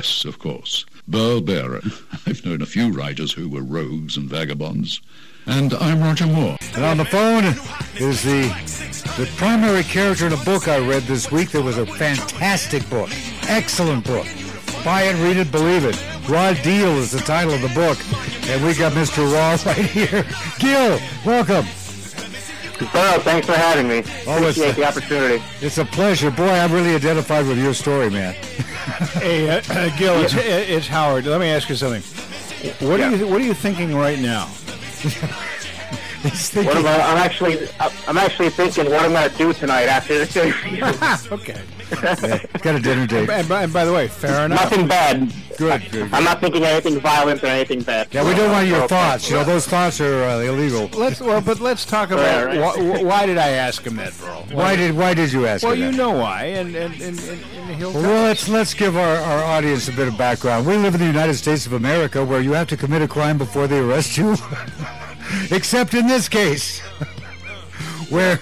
Yes, of course. Burl Barer. I've known a few writers who were rogues and vagabonds. And I'm Roger Moore. And on the phone is the the primary character in a book I read this week that was a fantastic book. Excellent book. Buy it, read it, believe it. Raw Deal is the title of the book. And we got Mr. Raw right here. Gil, welcome. Burl, thanks for having me. Oh, it's Appreciate a- the opportunity. It's a pleasure. Boy, I really identified with your story, man. Hey, uh, uh, Gil, it's, it's Howard. Let me ask you something. What Yeah. are you What are you thinking right now? He's What thinking, am I, I'm actually, I'm actually thinking what I'm going to do tonight after this interview. Okay. he's got a dinner date. And by, and by the way, fair enough. Nothing bad. Good, good. I'm not thinking anything violent or anything bad. Yeah, we don't want your Okay. thoughts. You know, those thoughts are uh, illegal. Let's well, but let's talk about Right, right. wh- wh- why did I ask him that, bro? Why did Why did you ask? Well, her you that? know why, and and and, and, and he'll. Well, let's let's give our, our audience a bit of background. We live in the United States of America, where you have to commit a crime before they arrest you, except in this case, where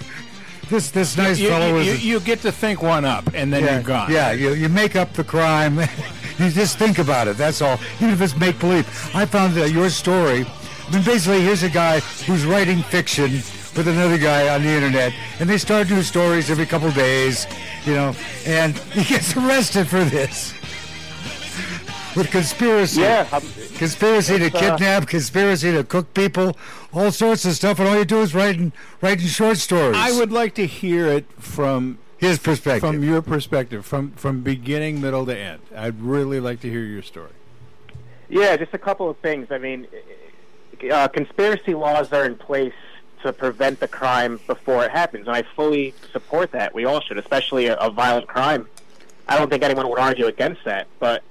this this nice you, fellow you, is. you get to think one up, and then yeah, you're gone. yeah, you, you make up the crime. you just think about it. That's all. Even if it's make believe. I found that your story. I mean, basically, here's a guy who's writing fiction with another guy on the internet, and they start new stories every couple days, you know, and he gets arrested for this with conspiracy. Yeah, I'm, Conspiracy to It's, uh, kidnap, conspiracy to cook people, all sorts of stuff, and all you do is writing writing short stories. I would like to hear it from his perspective. from your perspective, from from beginning, middle to end. I'd really like to hear your story. yeah, just a couple of things. I mean, uh, conspiracy laws are in place to prevent the crime before it happens, and I fully support that. We all should, especially a, a violent crime. I don't think anyone would argue against that, but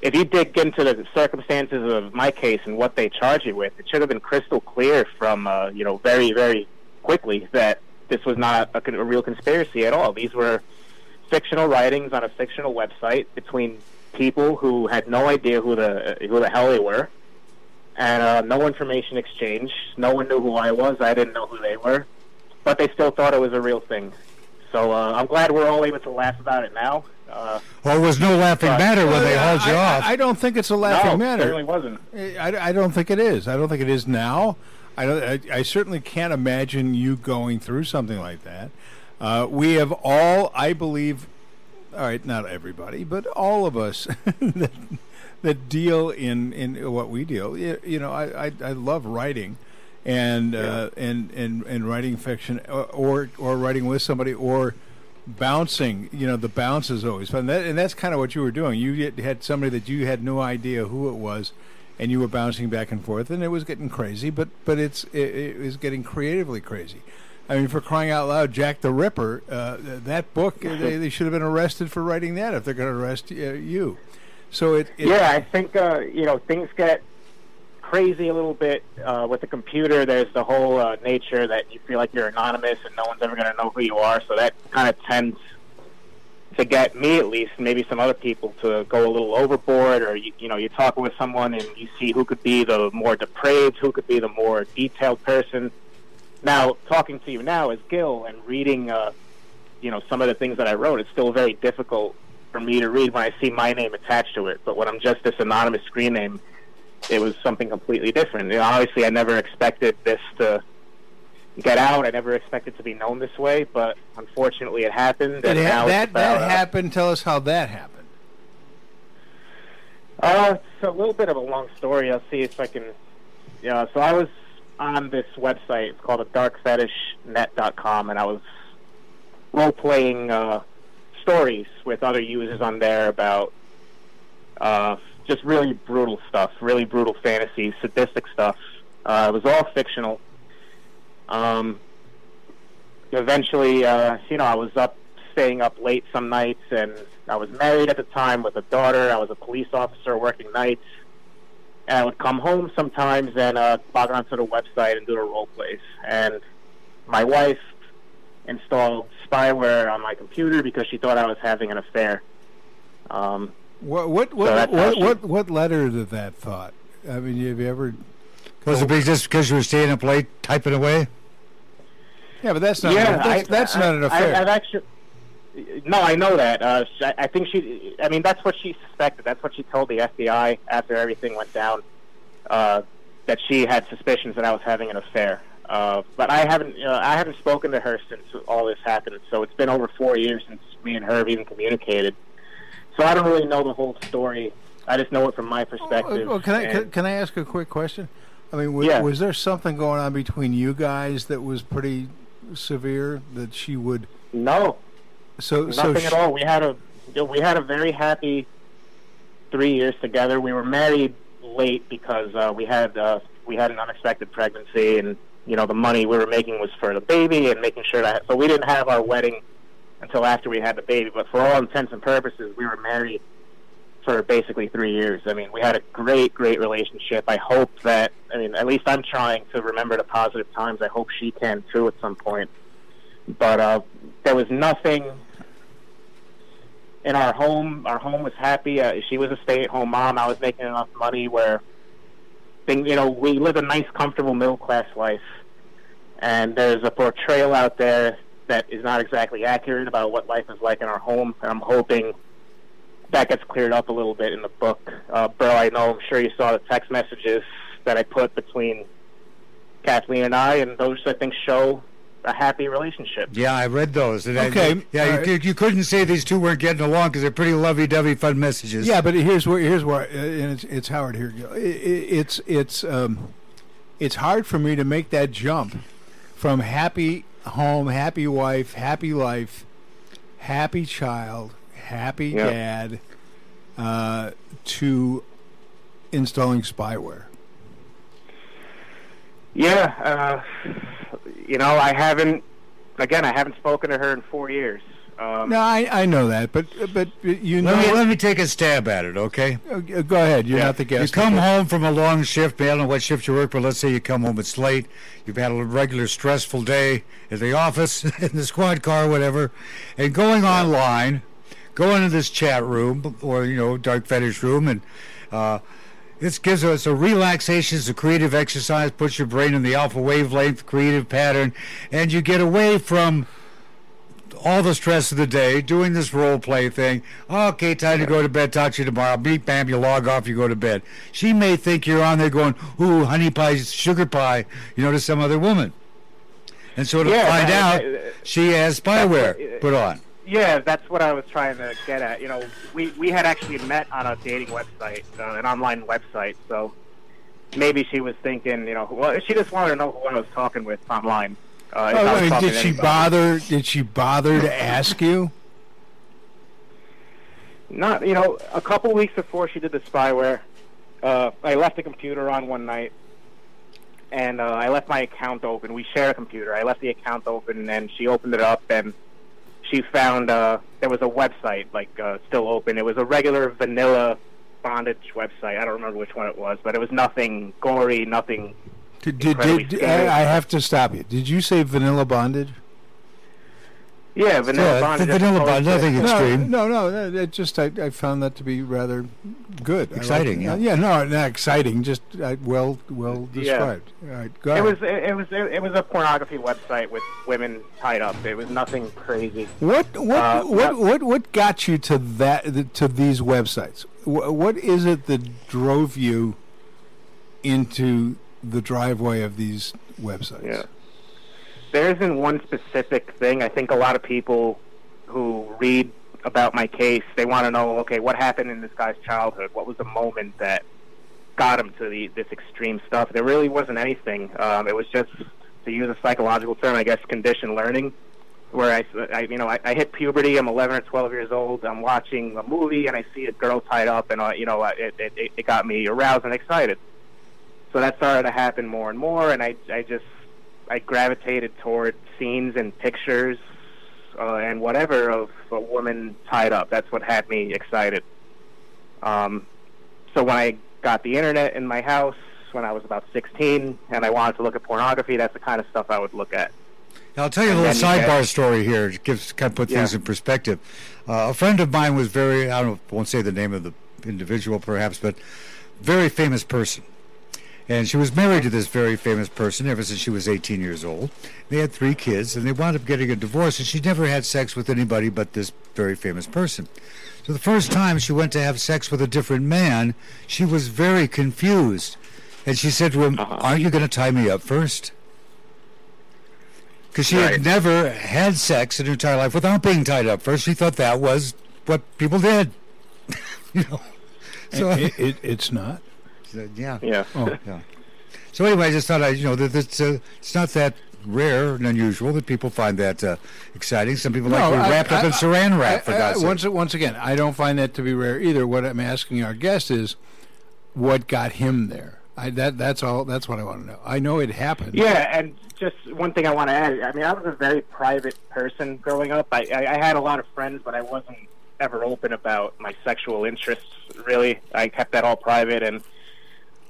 if you dig into the circumstances of my case and what they charge you with, it should have been crystal clear from uh, you know very very quickly that this was not a, a real conspiracy at all. These were fictional writings on a fictional website between people who had no idea who the who the hell they were, and uh, no information exchange. No one knew who I was. I didn't know who they were, but they still thought it was a real thing. So uh, I'm glad we're all able to laugh about it now. Uh, Well, it was no laughing Right. matter when they Well, hauled you I, off. I, I don't think it's a laughing no, matter. certainly wasn't. I, I don't think it is. I don't think it is now. I don't. I, I certainly can't imagine you going through something like that. Uh, we have all, I believe, all right, not everybody, but all of us that, that deal in in what we deal. You, you know, I, I I love writing. And, uh, and and and writing fiction, or, or or writing with somebody, or bouncing. You know, the bounce is always fun. That, and that's kind of what you were doing. You had- had somebody that you had no idea who it was, and you were bouncing back and forth, and it was getting crazy. But but it's it, it was getting creatively crazy. I mean, for crying out loud, Jack the Ripper, uh, that book, they, they should have been arrested for writing that if they're going to arrest uh, you. So it, it yeah, I think uh, you know things get crazy a little bit uh, with the computer. There's the whole uh, nature that you feel like you're anonymous and no one's ever going to know who you are. So that kind of tends to get me, at least, maybe some other people, to go a little overboard. Or you, you know, you're talking with someone and you see who could be the more depraved, who could be the more detailed person. Now, talking to you now as Gil and reading, uh, you know, some of the things that I wrote, it's still very difficult for me to read when I see my name attached to it. But when I'm just this anonymous screen name, it was something completely different. You know, obviously, I never expected this to get out. I never expected to be known this way, but unfortunately, it happened. That, and now it's that, that about, uh, happened. Tell us how that happened. Uh, it's a little bit of a long story. I'll see if I can. Yeah, so I was on this website. It's called darkfetishnet.com, and I was role playing uh, stories with other users on there about uh, just really brutal stuff, really brutal fantasy, sadistic stuff. Uh, it was all fictional. Um, eventually, uh, you know, I was up, staying up late some nights, and I was married at the time with a daughter. I was a police officer working nights. And I would come home sometimes and uh, log onto the website and do the role plays. And my wife installed spyware on my computer because she thought I was having an affair. Um, What what So what that's what, what, what letter did that thought? I mean, have you ever? Was it be just because you were staying up late typing away? Yeah, but that's not. yeah, that's, I, that's I, not an affair. I've actually, no, I know that. Uh, I think she. I mean, that's what she suspected. That's what she told the FBI after everything went down. Uh, that she had suspicions that I was having an affair. Uh, but I haven't. You know, I haven't spoken to her since all this happened. So it's been over four years since me and her have even communicated. So I don't really know the whole story. I just know it from my perspective. Well, can I can, can I ask a quick question? I mean, was, Yeah. was there something going on between you guys that was pretty severe that she would? no, So so Nothing she, at all. We had a we had a very happy three years together. We were married late because uh, we had uh, we had an unexpected pregnancy, and you know the money we were making was for the baby and making sure that. So we didn't have our wedding until after we had the baby. But for all intents and purposes, we were married for basically three years. I mean, we had a great, great relationship. I hope that. I mean, at least I'm trying to remember the positive times. I hope she can too at some point. But uh, there was nothing in our home. Our home was happy. Uh, she was a stay-at-home mom. I was making enough money where, thing, you know, we live a nice, comfortable middle-class life. And there's a portrayal out there that is not exactly accurate about what life is like in our home. And I'm hoping that gets cleared up a little bit in the book. Uh, bro, I know. I'm sure you saw the text messages that I put between Kathleen and I, and those I think show a happy relationship. Yeah, I read those. And I- Okay, yeah, you, right. could- you couldn't say these two weren't getting along because they're pretty lovey-dovey, fun messages. Yeah, but here's where here's where uh, and it's it's Howard here. Gil. I- I- It's it's um, it's hard for me to make that jump from happy home, happy wife, happy life, happy child, happy Yeah. dad, uh, to installing spyware. Yeah, uh, you know, I haven't. Again, I haven't spoken to her in four years. Um, No, I, I know that, but but you know. Let me, let me take a stab at it, okay? Uh, go ahead. You're Yeah. not the guest. You come Okay. home from a long shift. I don't know what shift you work, but let's say you come home, it's late. You've had a regular stressful day at the office, in the squad car, whatever, and going online, go into this chat room or, you know, dark fetish room, and uh, this gives us a relaxation, it's a creative exercise, puts your brain in the alpha wavelength, creative pattern, and you get away from all the stress of the day, doing this role play thing. Okay, time to go to bed. Talk to you tomorrow. Beep, bam, you log off, you go to bed. She may think you're on there going, ooh, honey pie, sugar pie, you know, to some other woman. And so to Yeah, find that- out, that- she has what- spyware put on. Yeah, that's what I was trying to get at. You know, we we had actually met on a dating website, uh, an online website. So maybe she was thinking, you know, well, she just wanted to know who I was talking with online. Uh, Oh, was I mean, did she anybody. bother? Did she bother to ask you? Not, you know, a couple weeks before she did the spyware, uh, I left the computer on one night, and uh, I left my account open. We share a computer. I left the account open, and she opened it up, and she found uh, there was a website like uh, still open. It was a regular vanilla bondage website. I don't remember which one it was, but it was nothing gory, nothing. Did, did, Incredibly did. I I have to stop you. Did you say vanilla bondage? Yeah, vanilla Yeah, bondage. vanilla opposed bond, to- nothing extreme. No, no, no. It just I, I found that to be rather good, I like- Exciting, yeah. yeah. No, not exciting. Just uh, well, well Yeah. described. All right, go It ahead. was it was it was a pornography website with women tied up. It was nothing crazy. What what Uh, what no. what what got you to that to these websites? Wh- What is it that drove you into the driveway of these websites? Yeah. There isn't one specific thing. I think a lot of people who read about my case, they want to know, okay, what happened in this guy's childhood? What was the moment that got him to the, this extreme stuff? There really wasn't anything. Um, it was just, to use a psychological term, I guess, conditioned learning. Where I, I you know, I, I hit puberty. I'm 11 or 12 years old. I'm watching a movie and I see a girl tied up, and uh, you know, it, it, it got me aroused and excited. So that started to happen more and more, and I, I just I gravitated toward scenes and pictures uh, and whatever of a woman tied up. That's what had me excited. Um, so when I got the internet in my house when I was about 16 and I wanted to look at pornography, that's the kind of stuff I would look at. I'll tell you a little sidebar story here. Gives kind of put things Yeah. in perspective. Uh, a friend of mine was very I don't won't say the name of the individual perhaps, but very famous person. And she was married to this very famous person ever since she was 18 years old. They had three kids, and they wound up getting a divorce, and she never had sex with anybody but this very famous person. So the first time she went to have sex with a different man, she was very confused. And she said to him, uh-huh. Aren't you going to tie me up first? Because she Right. had never had sex in her entire life without being tied up first. She thought that was what people did. you know? So, it, it, it's not. Yeah. Yeah. Oh, Yeah. So anyway, I just thought I, you know, that it's uh, it's not that rare and unusual that people find that uh, exciting. Some people like to be I- wrapped up I- in Saran wrap, for I- I- God's sake. once, once again, I don't find that to be rare either. What I'm asking our guest is, what got him there? I, that that's all. That's what I want to know. I know it happened. Yeah, and just one thing I want to add. I mean, I was a very private person growing up. I, I, I had a lot of friends, but I wasn't ever open about my sexual interests. Really, I kept that all private, and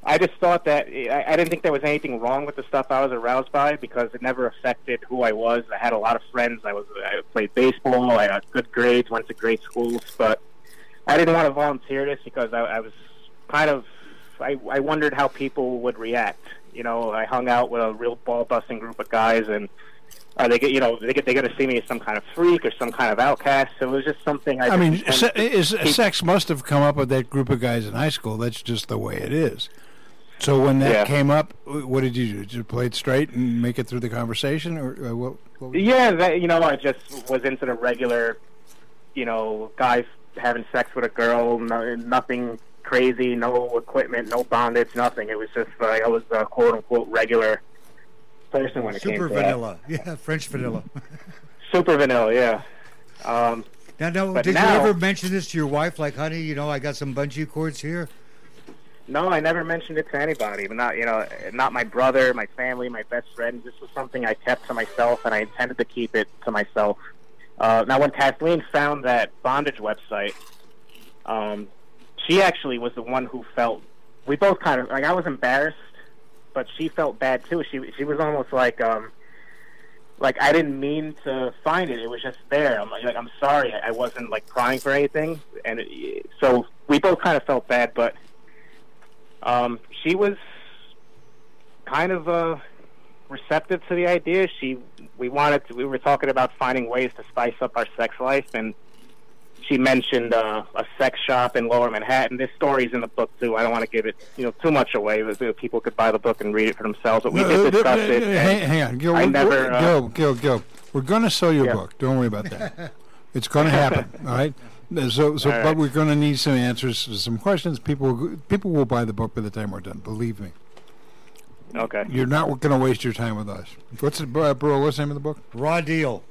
I just thought that eh, I, I didn't think there was anything wrong with the stuff I was aroused by because it never affected who I was. I had a lot of friends. I was I played baseball. I got good grades. Went to great schools, but I didn't want to volunteer this because I, I was kind of I, I wondered how people would react. You know, I hung out with a real ball busting group of guys, and are they get you know they get they going to see me as some kind of freak or some kind of outcast? So it was just something I. I mean, se- is, keep- sex must have come up with that group of guys in high school. That's just the way it is. So when that Yeah. came up, what did you do? Did you play it straight and make it through the conversation, or uh, what? what was- Yeah, that, you know, I just was into the regular, you know, guys having sex with a girl, no, nothing crazy, no equipment, no bondage, nothing. It was just like I was a quote unquote regular person when it came Super to that. vanilla. Yeah, French vanilla. Super vanilla, yeah. Um, Now, now did now- you ever mention this to your wife? Like, honey, you know, I got some bungee cords here. No, I never mentioned it to anybody, but not you know, not my brother, my family, my best friend. This was something I kept to myself, and I intended to keep it to myself. Uh, now, when Kathleen found that bondage website, um, she actually was the one who felt. We both kind of like I was embarrassed, but she felt bad too. She she was almost like um, like I didn't mean to find it. It was just there. I'm like, like I'm sorry. I wasn't like crying for anything, and it, so we both kind of felt bad. But um, she was kind of uh, receptive to the idea. She we wanted to, we were talking about finding ways to spice up our sex life, and she mentioned uh, a sex shop in Lower Manhattan. This story's in the book too. I don't want to give it you know too much away, but uh, people could buy the book and read it for themselves. But we No, did discuss uh, it. uh, and- Hang, hang on, Gil. I we're- never, uh, Gil, Gil, Gil. We're going to sell your Yeah. book. Don't worry about that. it's going to happen. All right. Uh, So, so, All but we're going to need some answers to some questions. People, will- people will buy the book by the time we're done. Believe me. okay. You're not going to waste your time with us. What's it, uh, bro? What's the name of the book? Raw deal.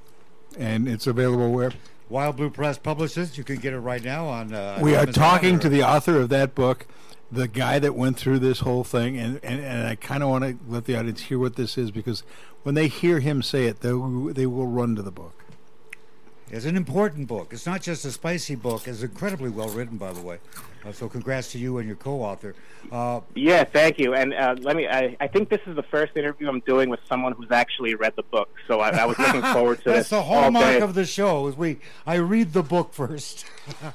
And it's available where? Wild Blue Press publishes. You can get it right now on. Uh, we are talking or- to the author of that book, the guy that went through this whole thing, and, and, and I kind of want to let the audience hear what this is because when they hear him say it, they they will run to the book. It's an important book. It's not just a spicy book. It's incredibly well written, by the way. Uh, so, congrats to you and your co-author. Uh, Yeah, thank you. And uh, let me. I, I think this is the first interview I'm doing with someone who's actually read the book. So I, I was looking forward to that's this. the hallmark of the show. Is we I read the book first.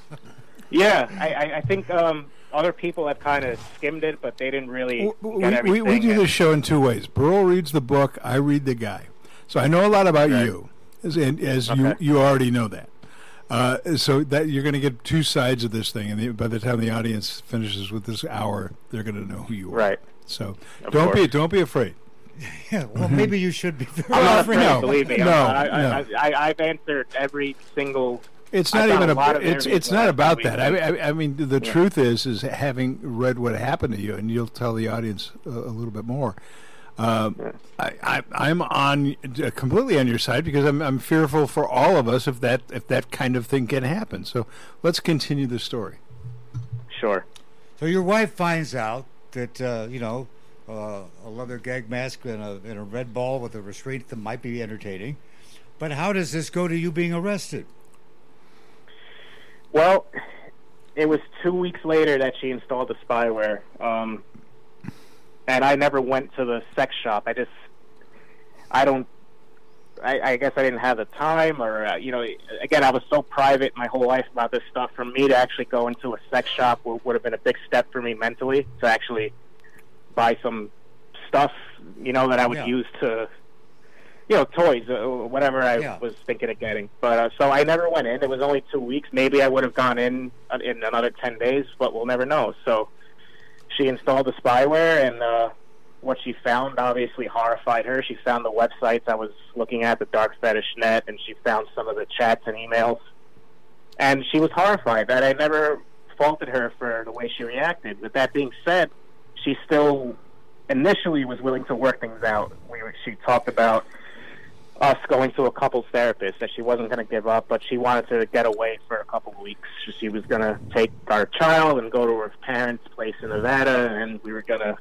Yeah, I, I, I think um, other people have kind of skimmed it, but they didn't really We, get we, we do and- this show in two ways. Burl reads the book, I read the guy. So I know a lot about Right. you, as, and, as you, Okay. you already know that. Uh, so that you're going to get two sides of this thing, and the, by the time the audience finishes with this hour, they're going to know who you are. Right. So Of don't be don't be afraid. yeah. Well, maybe you should be. Very I'm not afraid. No, believe me. no, I, I, no. I, I, I've answered every single. It's not even a lot about it's it's not about that. I. I, I mean, the Yeah. truth is, is having read what happened to you, and you'll tell the audience a, a little bit more. Um, I, I, I'm on uh, completely on your side because I'm, I'm fearful for all of us if that if that kind of thing can happen. So let's continue the story. Sure. So your wife finds out that uh, you know uh, a leather gag mask and a, and a red ball with a restraint that might be entertaining. But how does this go to you being arrested? Well, it was two weeks later that she installed the spyware, um, and I never went to the sex shop. I just, I don't. I, I guess I didn't have the time, or uh, you know, again, I was so private my whole life about this stuff. For me to actually go into a sex shop would, would have been a big step for me mentally to actually buy some stuff, you know, that I would Yeah. use to, you know, toys, uh, whatever I Yeah. was thinking of getting. But uh, so I never went in. It was only two weeks. Maybe I would have gone in uh, in another ten days, but we'll never know. So she installed the spyware, and uh, what she found obviously horrified her. She found the websites I was looking at, the Dark Fetish Net, and she found some of the chats and emails, and she was horrified. That I never faulted her for the way she reacted. With that being said, she still initially was willing to work things out. We she talked about us going to a couples therapist that she wasn't going to give up, but she wanted to get away for a couple of weeks. She was going to take our child and go to her parents' place in Nevada, and we were going to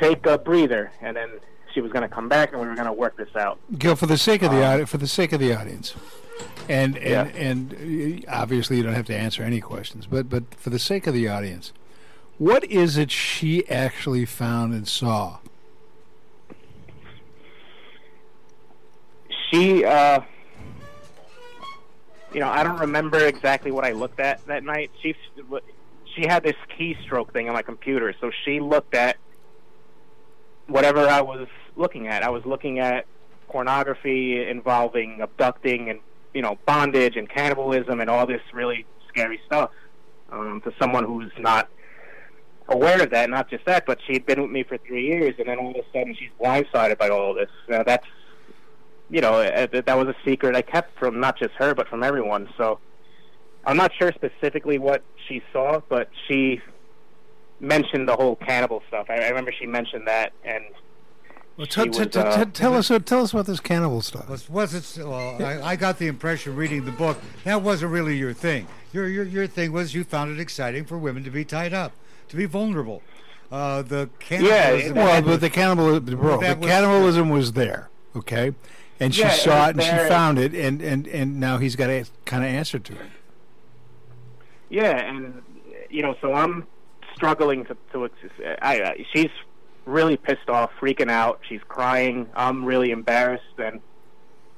take a breather, and then she was going to come back, and we were going to work this out. Gil, for the sake of the Um, audi- for the sake of the audience, and and Yeah. and uh, obviously you don't have to answer any questions, but but for the sake of the audience, what is it she actually found and saw? She, uh, you know, I don't remember exactly what I looked at that night. She, she had this keystroke thing on my computer, so she looked at whatever I was looking at. I was looking at pornography involving abducting and you know bondage and cannibalism and all this really scary stuff. Um, to someone who's not aware of that, not just that, but she'd been with me for three years, and then all of a sudden she's blindsided by all of this. Now that's you know, uh, that that was a secret I kept from not just her, but from everyone. So I'm not sure specifically what she saw, but she mentioned the whole cannibal stuff. I, I remember she mentioned that, and Well, She t- t- was, uh, t- tell us tell us about this cannibal stuff. Was, was it? Well, I, I got the impression reading the book that wasn't really your thing. Your your your thing was you found it exciting for women to be tied up, to be vulnerable. Uh, the cannibalism. Yeah, well, but the cannibal, bro, the cannibalism was there, okay, and she Yeah, saw it and she found it, and and and now he's got to kind of answer to it. yeah, and you know, so I'm struggling to. to I, I, she's really pissed off, freaking out. She's crying. I'm really embarrassed, and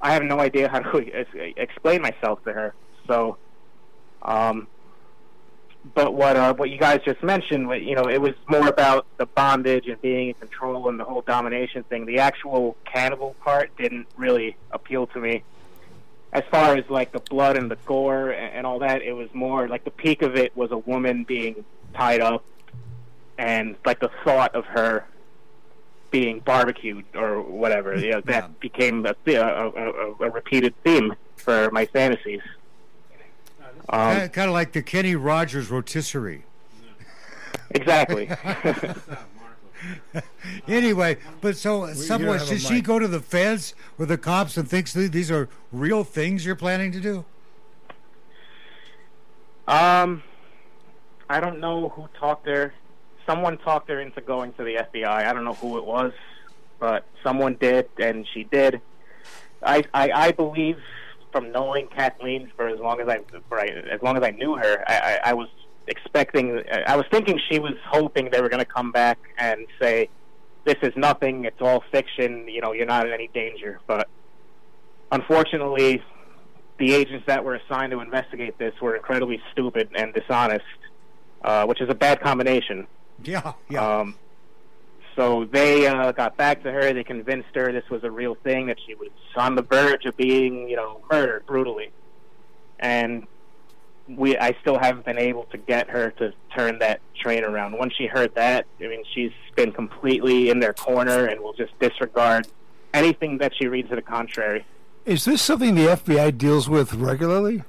I have no idea how to ex- explain myself to her. So, um, but what uh, what you guys just mentioned, you know, it was more about the bondage and being in control and the whole domination thing. The actual cannibal part didn't really appeal to me. As far as like the blood and the gore and, and all that, it was more like the peak of it was a woman being tied up, and like the thought of her being barbecued or whatever. You know, that Yeah. became a, a, a, a repeated theme for my fantasies. Um, kind of like the Kenny Rogers rotisserie. exactly. Anyway, but so you someone don't should she go to the feds or the cops and thinks these are real things you're planning to do? Um, I don't know who talked her. Someone talked her into going to the FBI. I don't know who it was, but someone did, and she did. I I, I believe from knowing Kathleen for as long as I for I, as long as I knew her, I, I, I was expecting. I was thinking she was hoping they were going to come back and say, "This is nothing. It's all fiction. You know, you're not in any danger." But unfortunately, the agents that were assigned to investigate this were incredibly stupid and dishonest, uh, which is a bad combination. Yeah, yeah. Um, so they uh, got back to her. They convinced her this was a real thing, that she was on the verge of being, you know, murdered brutally. And we, I still haven't been able to get her to turn that train around. Once she heard that, I mean, she's been completely in their corner and will just disregard anything that she reads to the contrary. Is this something the FBI deals with regularly?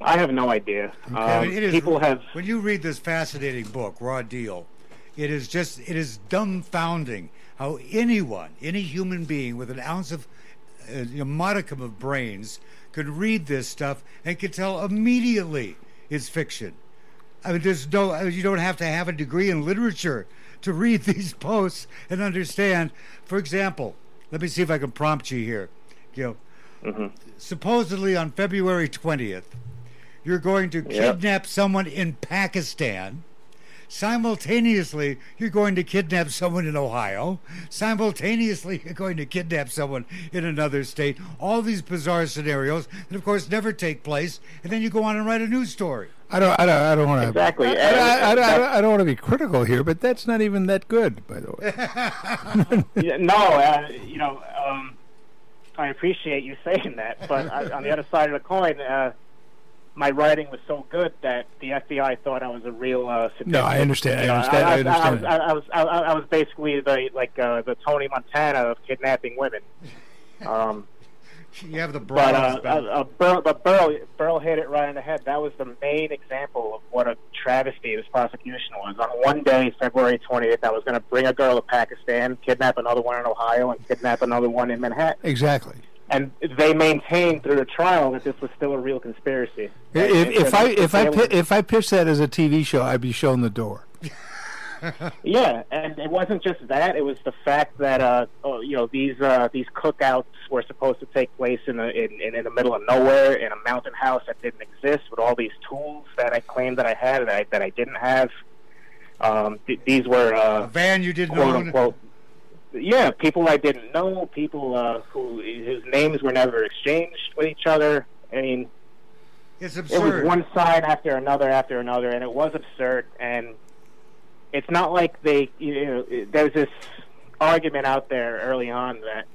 I have no idea. I Um, mean, it is- people have when you read this fascinating book, Raw Deal, it is just it is dumbfounding how anyone, any human being with an ounce of uh, a modicum of brains, could read this stuff and could tell immediately it's fiction. I mean, there's no, you don't have to have a degree in literature to read these posts and understand. For example, let me see if I can prompt you here. You know, supposedly on February twentieth, you're going to Yep. kidnap someone in Pakistan. Simultaneously, you're going to kidnap someone in Ohio. Simultaneously, you're going to kidnap someone in another state. All these bizarre scenarios that, of course, never take place. And then you go on and write a news story. I don't. I don't. I don't want to. Exactly. I, I, I, I, don't- I don't want to be critical here, but that's not even that good, by the way. Yeah, no, uh, you know, um, I appreciate you saying that, but I, on the other side of the coin, uh, my writing was so good that the FBI thought I was a real. Uh, No, I understand. I You know, understand. I I, understand. was, I, was, I, I was basically the like uh, the Tony Montana of kidnapping women. Um, You have the but uh, uh, uh, Burl, but Burl, Burl hit it right in the head. That was the main example of what a travesty this prosecution was. On one day, February 20th, I was going to bring a girl to Pakistan, kidnap another one in Ohio, and kidnap another one in Manhattan. exactly. And they maintained through the trial that this was still a real conspiracy. If, if I if I pi- if I pitched that as a TV show, I'd be shown the door. Yeah, and it wasn't just that; it was the fact that uh, oh, you know these uh, these cookouts were supposed to take place in, a, in in in the middle of nowhere in a mountain house that didn't exist, with all these tools that I claimed that I had that I, that I didn't have. Um, th- these were a uh, van you didn't quote own. unquote. Yeah, people I didn't know, people uh, who whose names were never exchanged with each other. I mean, It's absurd. it was one side after another after another, and it was absurd. And it's not like they, you know, there's this argument out there early on that,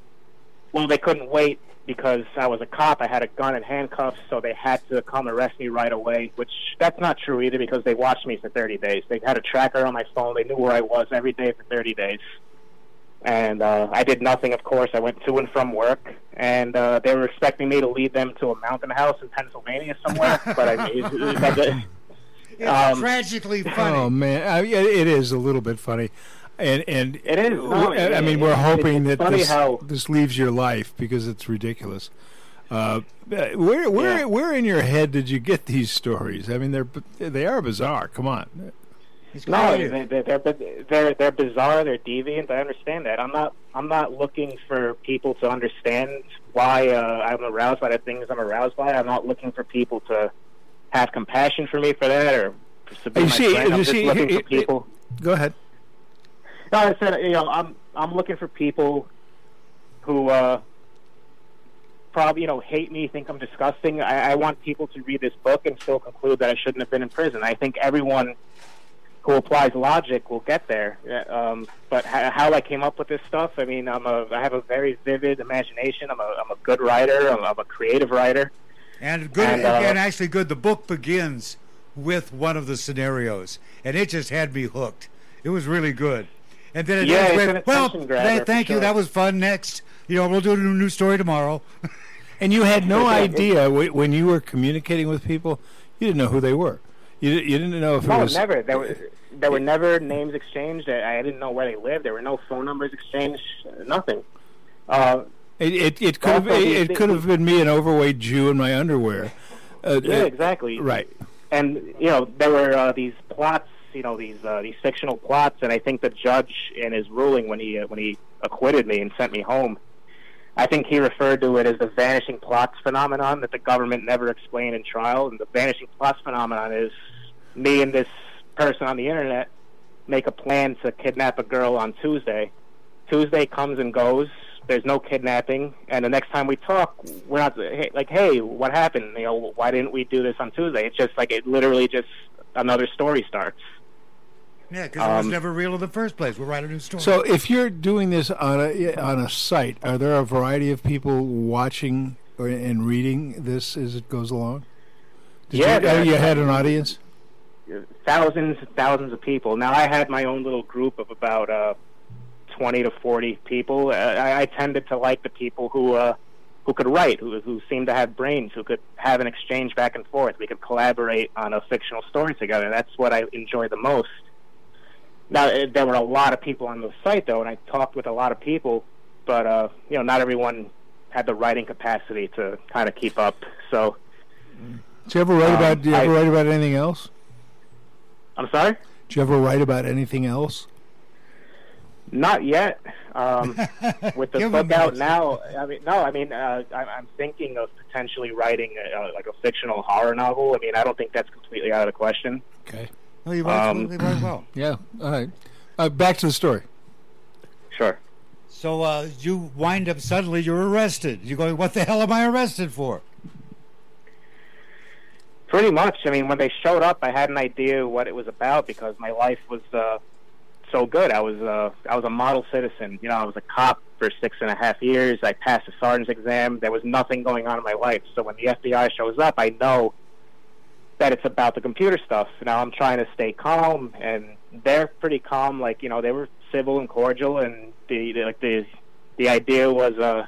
well, they couldn't wait because I was a cop. I had a gun and handcuffs, so they had to come arrest me right away. Which that's not true either because they watched me for 30 days. They had a tracker on my phone. They knew where I was every day for 30 days. And uh, I did nothing, of course. I went to and from work, and uh, they were expecting me to lead them to a mountain house in Pennsylvania somewhere. but I mean, it- it- It's um, tragically funny. Oh man, I, it is a little bit funny, and and It is. No, I I mean, we're hoping it's that this, how- this leaves your life because it's ridiculous. Uh, where where Yeah. where in your head did you get these stories? I mean, they're they are bizarre. Come on. No, they, they're, they're they're they're bizarre. They're deviant. I understand that. I'm not I'm not looking for people to understand why uh, I'm aroused by the things I'm aroused by. I'm not looking for people to have compassion for me for that or to be You my see- friend. I'm you just see, looking it- for it- people. Go ahead. No, I said you know I'm I'm looking for people who uh, probably you know hate me, think I'm disgusting. I, I want people to read this book and still conclude that I shouldn't have been in prison. I think everyone who applies logic will get there. Um, but h- how I came up with this stuff, I mean, I'm a I have a very vivid imagination. I'm a I'm a good writer. I'm, I'm a creative writer. And good, And, uh, and actually good. The book begins with one of the scenarios, and it just had me hooked. It was really good. And then it Yeah, ends with, well, grabber, thank you. sure. That was fun. Next, you know, we'll do a new story tomorrow. And you had no idea when you were communicating with people, you didn't know who they were. You, you didn't know if it was never. There were there were never names exchanged. I, I didn't know where they lived. There were no phone numbers exchanged. Nothing. Uh, It it, it could have it, it could have been me, an overweight Jew in my underwear. Uh, yeah, uh, exactly. right. and you know there were uh, these plots, you know these uh, these fictional plots, and I think the judge in his ruling when he uh, when he acquitted me and sent me home, I think he referred to it as the vanishing plots phenomenon that the government never explained in trial. And the vanishing plots phenomenon is me and this person on the internet make a plan to kidnap a girl on Tuesday. Tuesday comes and goes. There's no kidnapping, and the next time we talk, we're not hey, like, "Hey, what happened? You know, why didn't we do this on Tuesday?" It's just like it literally just another story starts. yeah, because it was Um, never real in the first place. We'll write a new story. So if you're doing this on a on a site, are there a variety of people watching or, and reading this as it goes along? Did Yeah, you, there- you had an audience. Thousands and thousands of people. Now I had my own little group of about uh, twenty to forty people. Uh, I, I tended to like the people who uh, who could write, who who seemed to have brains, who could have an exchange back and forth. We could collaborate on a fictional story together. That's what I enjoy the most. Now uh, there were a lot of people on the site though, and I talked with a lot of people, but uh, you know not everyone had the writing capacity to kind of keep up. So Did you ever write Um, about? Did you ever I- write about anything else? I'm sorry. Did you ever write about anything else? Not yet. Um, with the book out now, I mean, no, I mean, uh, I'm, I'm thinking of potentially writing a, like a fictional horror novel. I mean, I don't think that's completely out of the question. Okay. no, you write, um, you well. Yeah. All right. Uh, back to the story. Sure. So uh, you wind up suddenly you're arrested. You're going, what the hell am I arrested for? Pretty much. I mean, when they showed up, I had an idea what it was about because my life was uh, so good. I was uh, I was a model citizen. You know, I was a cop for six and a half years. I passed the sergeant's exam. There was nothing going on in my life. So when the FBI shows up, I know that it's about the computer stuff. Now I'm trying to stay calm, and they're pretty calm. Like you know, they were civil and cordial, and the, the like the the idea was uh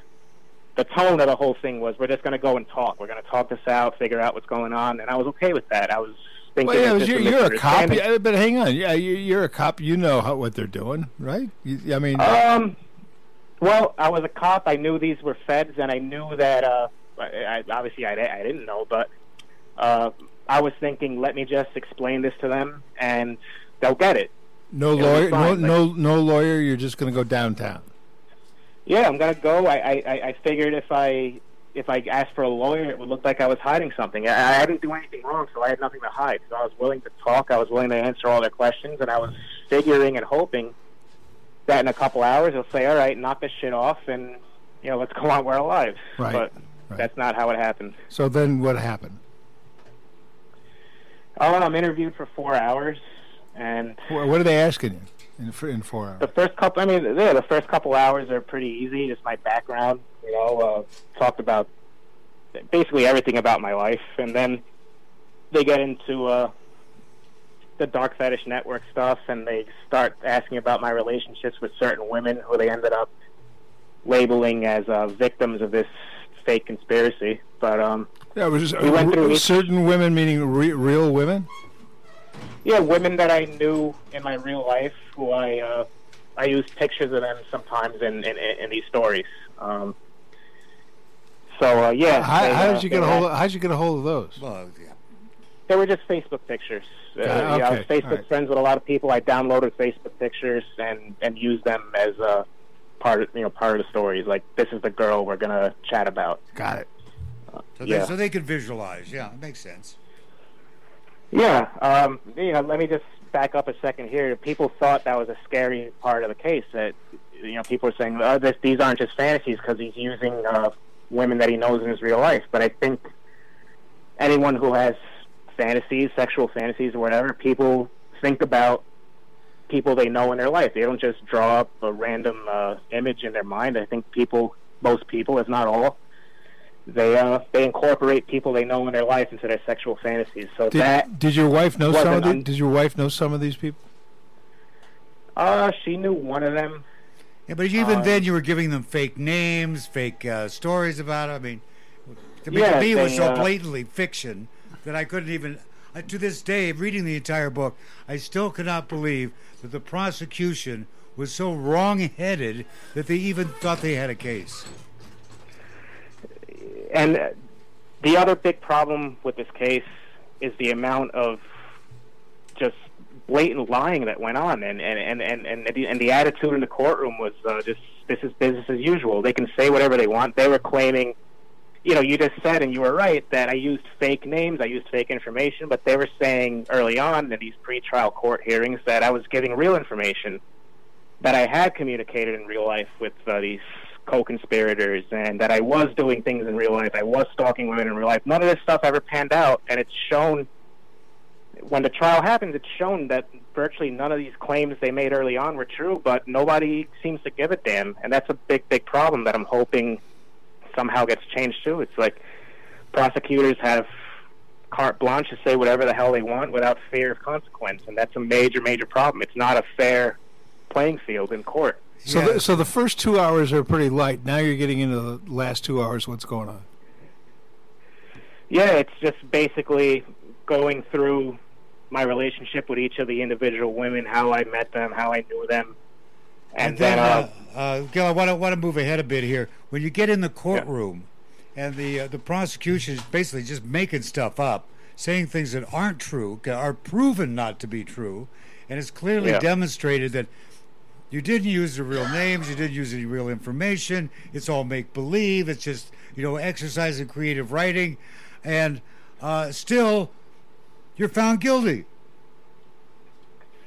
the tone of the whole thing was we're just going to go and talk. We're going to talk this out, figure out what's going on, and I was okay with that. I was thinking, Well, yeah, you're, you're a cop, but hang on. Yeah, you- you're a cop. You know how, what they're doing, right? You, I mean, Um, well, I was a cop. I knew these were feds, and I knew that. Uh, I, I, obviously, I, I didn't know, but uh, I was thinking, let me just explain this to them, and they'll get it. no it'll lawyer, no, like- no, no lawyer. You're just going to go downtown. Yeah, I'm gonna go. I, I, I figured if I if I asked for a lawyer, it would look like I was hiding something. I, I didn't do anything wrong, so I had nothing to hide. So I was willing to talk. I was willing to answer all their questions, and I was figuring and hoping that in a couple hours they'll say, "All right, knock this shit off, and you know, let's go on with our lives." Right, But right. that's not how it happened. So then, what happened? Oh, I'm interviewed for four hours, and What are they asking you in, in four hours? the first couple i mean yeah, the first couple hours are pretty easy just my background you know uh, talked about basically everything about my life and then they get into uh, the dark fetish network stuff and they start asking about my relationships with certain women who they ended up labeling as uh, victims of this fake conspiracy but um Yeah, it was just, we went through uh, certain women, meaning re- real women. Yeah, women that I knew in my real life who I uh, I use pictures of them sometimes in in, in these stories. Um, so uh, yeah, How, they, how uh, did you get a hold? had- Of, how'd you get a hold of those? Well, yeah. They were just Facebook pictures. Uh, Got yeah, I was Facebook all right. friends with a lot of people. I downloaded Facebook pictures and and used them as a part of you know part of the stories. Like this is the girl we're gonna chat about. Got it. So, Yeah. they, so they could visualize. Yeah, it makes sense. Yeah, um, you know, let me just back up a second here. People thought that was a scary part of the case. That you know, people are saying, "Oh, this, these aren't just fantasies because he's using uh, women that he knows in his real life." But I think anyone who has fantasies, sexual fantasies, or whatever, people think about people they know in their life. They don't just draw up a random uh, image in their mind. I think people, most people, if not all, they uh, they incorporate people they know in their life into their sexual fantasies. So Did, that did your wife know some of wasn't the, un- Did your wife know some of these people? Uh, she knew one of them. Yeah, but even Um, then, you were giving them fake names, fake uh, stories about it. I mean, to me, Yeah, to me it was they, so uh, blatantly fiction that I couldn't even. Uh, to this day, reading the entire book, I still cannot believe that the prosecution was so wrong-headed that they even thought they had a case. And the other big problem with this case is the amount of just blatant lying that went on, and and and and and the, and the attitude in the courtroom was uh, just this is business as usual. They can say whatever they want. They were claiming. You know, you just said, and you were right, that I used fake names, I used fake information, but they were saying early on in these pretrial court hearings that I was giving real information, that I had communicated in real life with uh, these co-conspirators, and that I was doing things in real life. I was stalking women in real life. None of this stuff ever panned out, and it's shown when the trial happens. It's shown that virtually none of these claims they made early on were true, but nobody seems to give a damn, and that's a big, big problem that I'm hoping somehow gets changed too. It's like prosecutors have carte blanche to say whatever the hell they want without fear of consequence, and that's a major, major problem. It's not a fair playing field in court. So, Yeah. the, so the first two hours are pretty light. Now you're getting into the last two hours. What's going on? Yeah, it's just basically going through my relationship with each of the individual women, how I met them, how I knew them, and, then, uh, uh, uh, Gil, I want to want to move ahead a bit here. When you get in the courtroom, and the uh, the prosecution is basically just making stuff up, saying things that aren't true, are proven not to be true, and it's clearly Yeah. demonstrated that you didn't use the real names, you didn't use any real information. It's all make believe. It's just you know exercise in creative writing, and uh, still you're found guilty.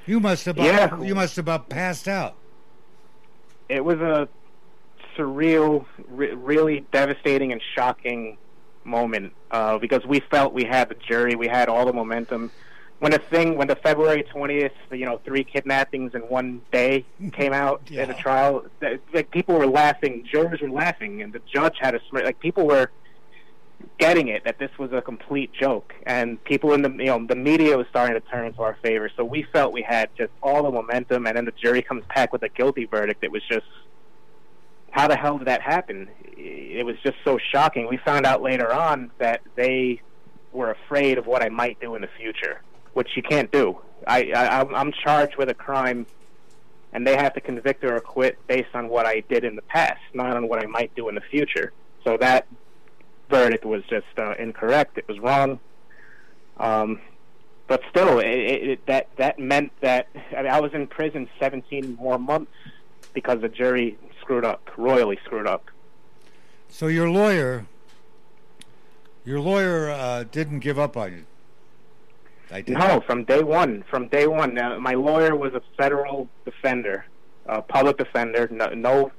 You must have Yeah. you must have about passed out. it was a surreal, re- really devastating and shocking moment uh, because we felt we had the jury, we had all the momentum. When the thing, when the February twentieth, you know, three kidnappings in one day came out in the trial, like people were laughing, jurors were laughing, and the judge had a smirk. Like people were getting it that this was a complete joke, and people in the you know the media was starting to turn into our favor. So we felt we had just all the momentum, and then the jury comes back with a guilty verdict. It was just how the hell did that happen? It was just so shocking. We found out later on that they were afraid of what I might do in the future, which you can't do. I, I I'm- charged with a crime, and they have to convict or acquit based on what I did in the past, not on what I might do in the future. So that verdict was just uh, incorrect. It was wrong. Um, but still, it, it, it, that that meant that I, mean, I was in prison 17 more months because the jury screwed up, royally screwed up. So your lawyer, your lawyer uh, didn't give up on you. I did. No, from day one. From day one. Uh, my lawyer was a federal defender, a public defender. No, no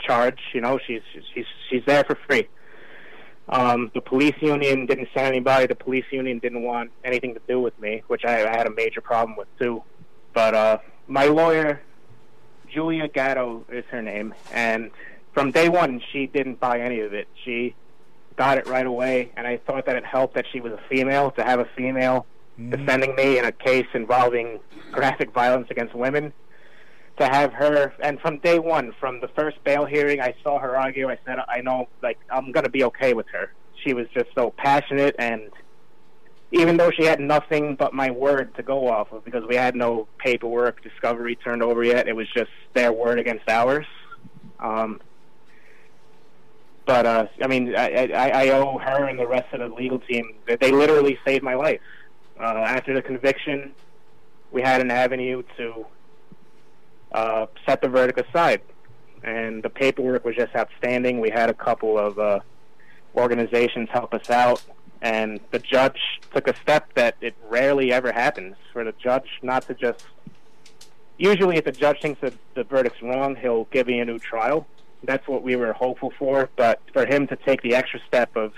charge. You know, she's she's she's there for free. Um, the police union didn't send anybody. The police union didn't want anything to do with me, which I, I had a major problem with too. But uh, my lawyer, Julia Gatto is her name, and from day one she didn't buy any of it. She got it right away, and I thought that it helped that she was a female to have a female defending me in a case involving graphic violence against women. To have her, and from day one, from the first bail hearing, I saw her argue. I said, I know, like, I'm going to be okay with her. She was just so passionate, and even though she had nothing but my word to go off of, because we had no paperwork, discovery turned over yet, it was just their word against ours. Um, but uh, I mean, I, I, I owe her and the rest of the legal team. They literally saved my life. Uh, after the conviction, we had an avenue to uh, set the verdict aside, and the paperwork was just outstanding. We had a couple of uh, organizations help us out, and the judge took a step that it rarely ever happens for the judge not to just. Usually, if the judge thinks that the verdict's wrong, he'll give you a new trial. That's what we were hopeful for, but for him to take the extra step of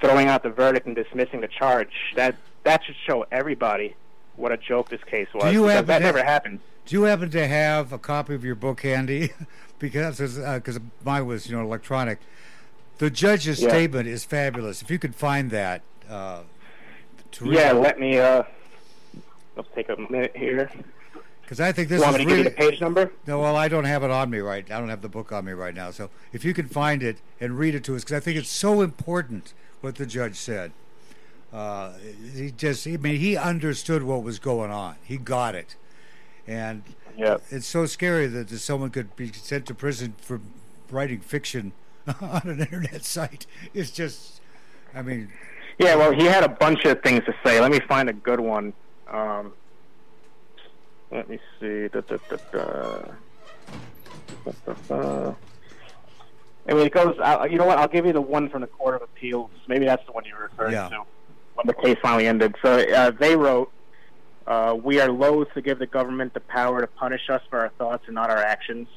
throwing out the verdict and dismissing the charge, that that should show everybody what a joke this case was. Do you happen that to- never happened. Do you happen to have a copy of your book handy? because because mine was you know electronic. The judge's Yeah. statement is fabulous. If you could find that. Uh, Yeah, let me. uh Let's take a minute here. Because I think You this want is me to give you really. the page number? No, well, I don't have it on me right. I don't have the book on me right now. So if you can find it and read it to us, because I think it's so important what the judge said. Uh, he just, I mean, he understood what was going on. He got it, and Yeah. it's so scary that someone could be sent to prison for writing fiction on an internet site. It's just, I mean, Yeah, well, he had a bunch of things to say. Let me find a good one. Um, let me see. Da, da, da, da. Da, da, da. I mean, it goes. Uh, you know what? I'll give you the one from the Court of Appeals. Maybe that's the one you were referring Yeah. to when the case finally ended. So uh, they wrote, uh, "We are loath to give the government the power to punish us for our thoughts and not our actions.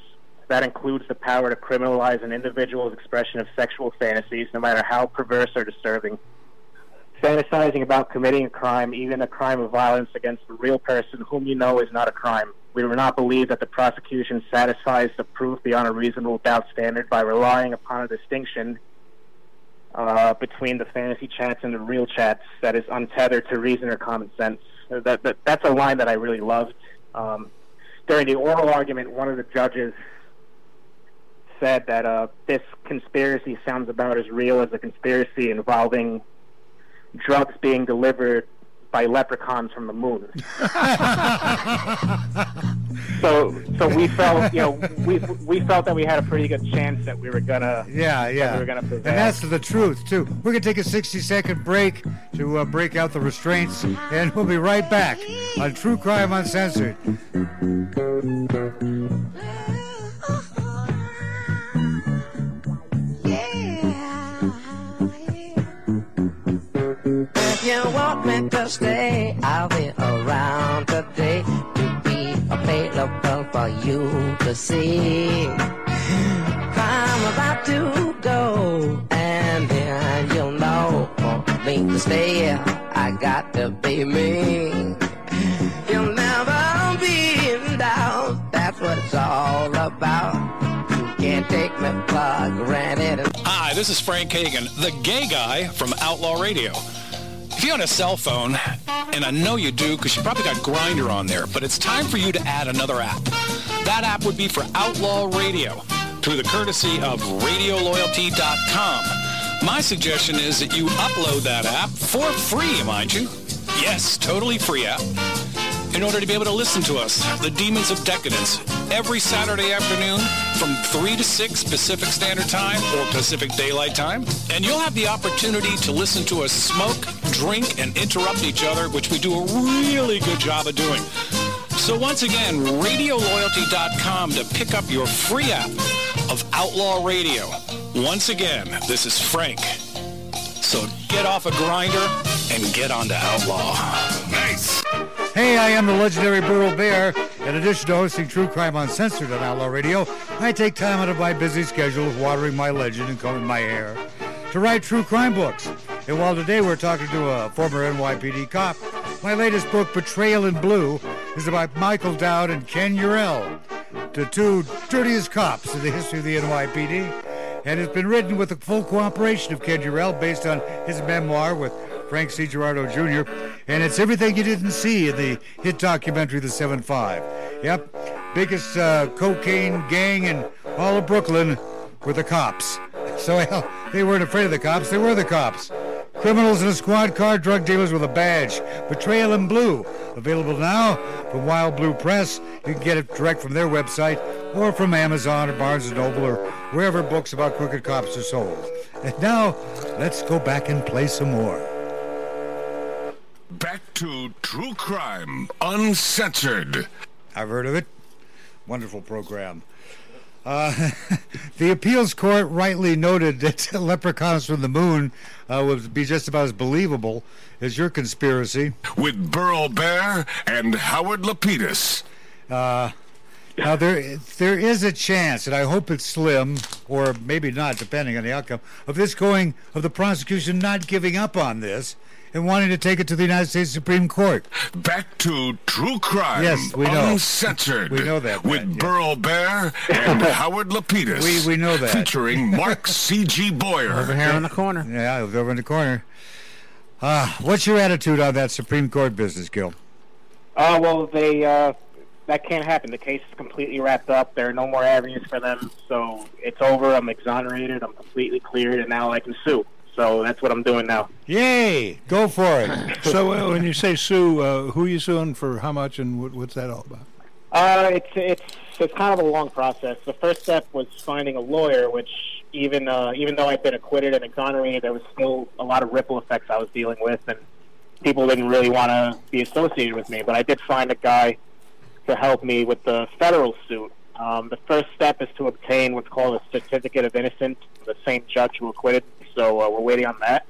That includes the power to criminalize an individual's expression of sexual fantasies, no matter how perverse or disturbing." fantasizing about committing a crime, even a crime of violence against a real person whom you know is not a crime. We do not believe that the prosecution satisfies the proof beyond a reasonable doubt standard by relying upon a distinction uh, between the fantasy chats and the real chats that is untethered to reason or common sense. That, that that's a line that I really loved. Um, during the oral argument, one of the judges said that uh, this conspiracy sounds about as real as a conspiracy involving drugs being delivered by leprechauns from the moon. so, so we felt, you know, we we felt that we had a pretty good chance that we were gonna. yeah, yeah. we were gonna and that's the truth, too. We're going to take a 60 second break to uh, break out the restraints, and we'll be right back on True Crime Uncensored. Stay, I'll be around today to be available for you to see. I'm about to go, and then you'll know stay. I got to be me. You'll never be in doubt. That's what it's all about. You can't take me for granted. Hi, this is Frank Hagan, the gay guy from Outlaw Radio. If you own a cell phone, and I know you do because you probably got Grindr on there, but it's time for you to add another app. That app would be for Outlaw Radio through the courtesy of RadioLoyalty.com. My suggestion is that you upload that app for free, mind you. Yes, totally free app. In order to be able to listen to us, the Demons of Decadence, every Saturday afternoon from 3 to 6 Pacific Standard Time or Pacific Daylight Time. And you'll have the opportunity to listen to us smoke, drink, and interrupt each other, which we do a really good job of doing. So once again, RadioLoyalty.com to pick up your free app of Outlaw Radio. Once again, this is Frank. So get off a Grindr and get on onto Outlaw. Hey, I am the legendary Burl Barer. In addition to hosting True Crime Uncensored on Outlaw Radio, I take time out of my busy schedule of watering my legend and combing my hair to write true crime books. And while today we're talking to a former NYPD cop, my latest book, Betrayal in Blue, is about Michael Dowd and Ken Eurell, the two dirtiest cops in the history of the NYPD. And it's been written with the full cooperation of Ken Eurell based on his memoir with Frank C. Girardi Jr. And it's everything you didn't see in the hit documentary The 7-5. Yep, biggest uh, cocaine gang in all of Brooklyn were the cops. So they weren't afraid of the cops, they were the cops. Criminals in a squad car, drug dealers with a badge. Betrayal in Blue. Available now from Wild Blue Press. You can get it direct from their website or from Amazon or Barnes & Noble or wherever books about crooked cops are sold. And now, let's go back and play some more. Back to True Crime Uncensored. I've heard of it. Wonderful program. Uh, the appeals court rightly noted that leprechauns from the moon uh, would be just about as believable as your conspiracy. With Burl Barer and Howard Lapidus. Uh, now there there is a chance, and I hope it's slim, or maybe not, depending on the outcome of this going of the prosecution not giving up on this and wanting to take it to the United States Supreme Court. Back to True Crime Yes, we know. Uncensored. We know that, With Matt, yeah. Burl Barer and Howard Lapidus. We- we know that. Featuring Mark C.G. Boyer. Over here in the corner. Yeah, over in the corner. Uh, what's your attitude on that Supreme Court business, Gil? Oh well, they uh, that can't happen. The case is completely wrapped up. There are no more avenues for them, so it's over. I'm exonerated. I'm completely cleared, and now I can sue. So that's what I'm doing now. Yay! Go for it. So uh, when you say sue, uh, who are you suing for how much and what, what's that all about? Uh, it's it's it's kind of a long process. The first step was finding a lawyer, which even uh, even though I'd been acquitted and exonerated, there was still a lot of ripple effects I was dealing with, and people didn't really want to be associated with me. But I did find a guy to help me with the federal suit. Um, the first step is to obtain what's called a certificate of innocence from the same judge who acquitted. So uh, we're waiting on that.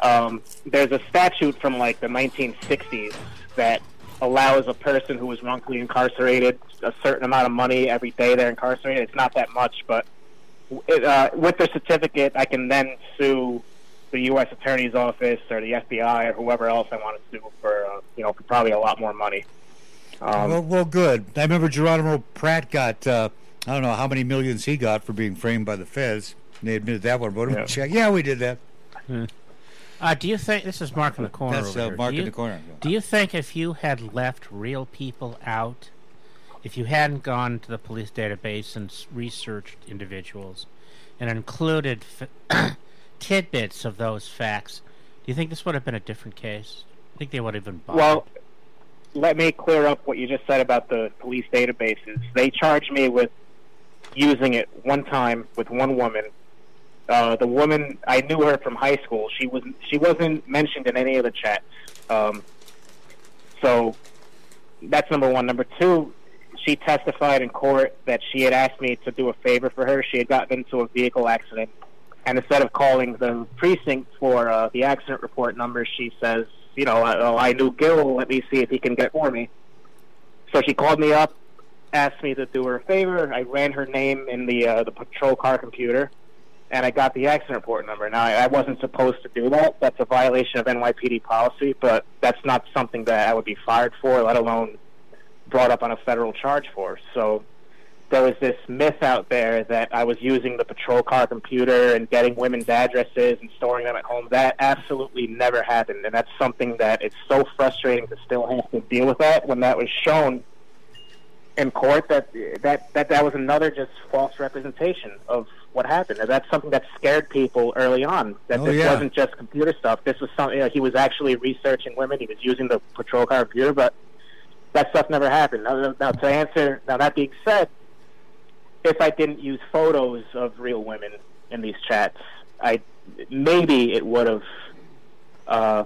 Um, there's a statute from like the 1960s that allows a person who was wrongfully incarcerated a certain amount of money every day they're incarcerated. It's not that much, but it, uh, with the certificate, I can then sue the U.S. Attorney's Office or the FBI or whoever else I want to sue for, uh, you know, for probably a lot more money. Um, well, well, good. I remember Geronimo Pratt got, uh, I don't know how many millions he got for being framed by the feds. And they admitted that one. But Yeah. check. Yeah, we did that. Uh, do you think this is Mark in the corner? That's uh. Mark do in you, the corner. Do you think if you had left real people out, if you hadn't gone to the police database and researched individuals, and included f- tidbits of those facts, do you think this would have been a different case? I think they would have been bothered. Well, let me clear up what you just said about the police databases. They charged me with using it one time with one woman. Uh, the woman I knew her from high school. She was she wasn't mentioned in any of the chats. Um, so that's number one. Number two, she testified in court that she had asked me to do a favor for her. She had gotten into a vehicle accident, and instead of calling the precinct for uh, the accident report number, she says, "You know, I, oh, I knew Gil. Let me see if he can get it for me." So she called me up, asked me to do her a favor. I ran her name in the uh, the patrol car computer, and I got the accident report number. Now, I, I wasn't supposed to do that. That's a violation of NYPD policy, but that's not something that I would be fired for, let alone brought up on a federal charge for. So there was this myth out there that I was using the patrol car computer and getting women's addresses and storing them at home. That absolutely never happened, and that's something that it's so frustrating to still have to deal with that when that was shown in court that that that that was another just false representation of what happened. And that's something that scared people early on. That Oh, this yeah. wasn't just computer stuff. This was something you know, he was actually researching women. He was using the patrol car computer, but that stuff never happened. Now, now to answer, now that being said, if I didn't use photos of real women in these chats, I maybe it would have uh,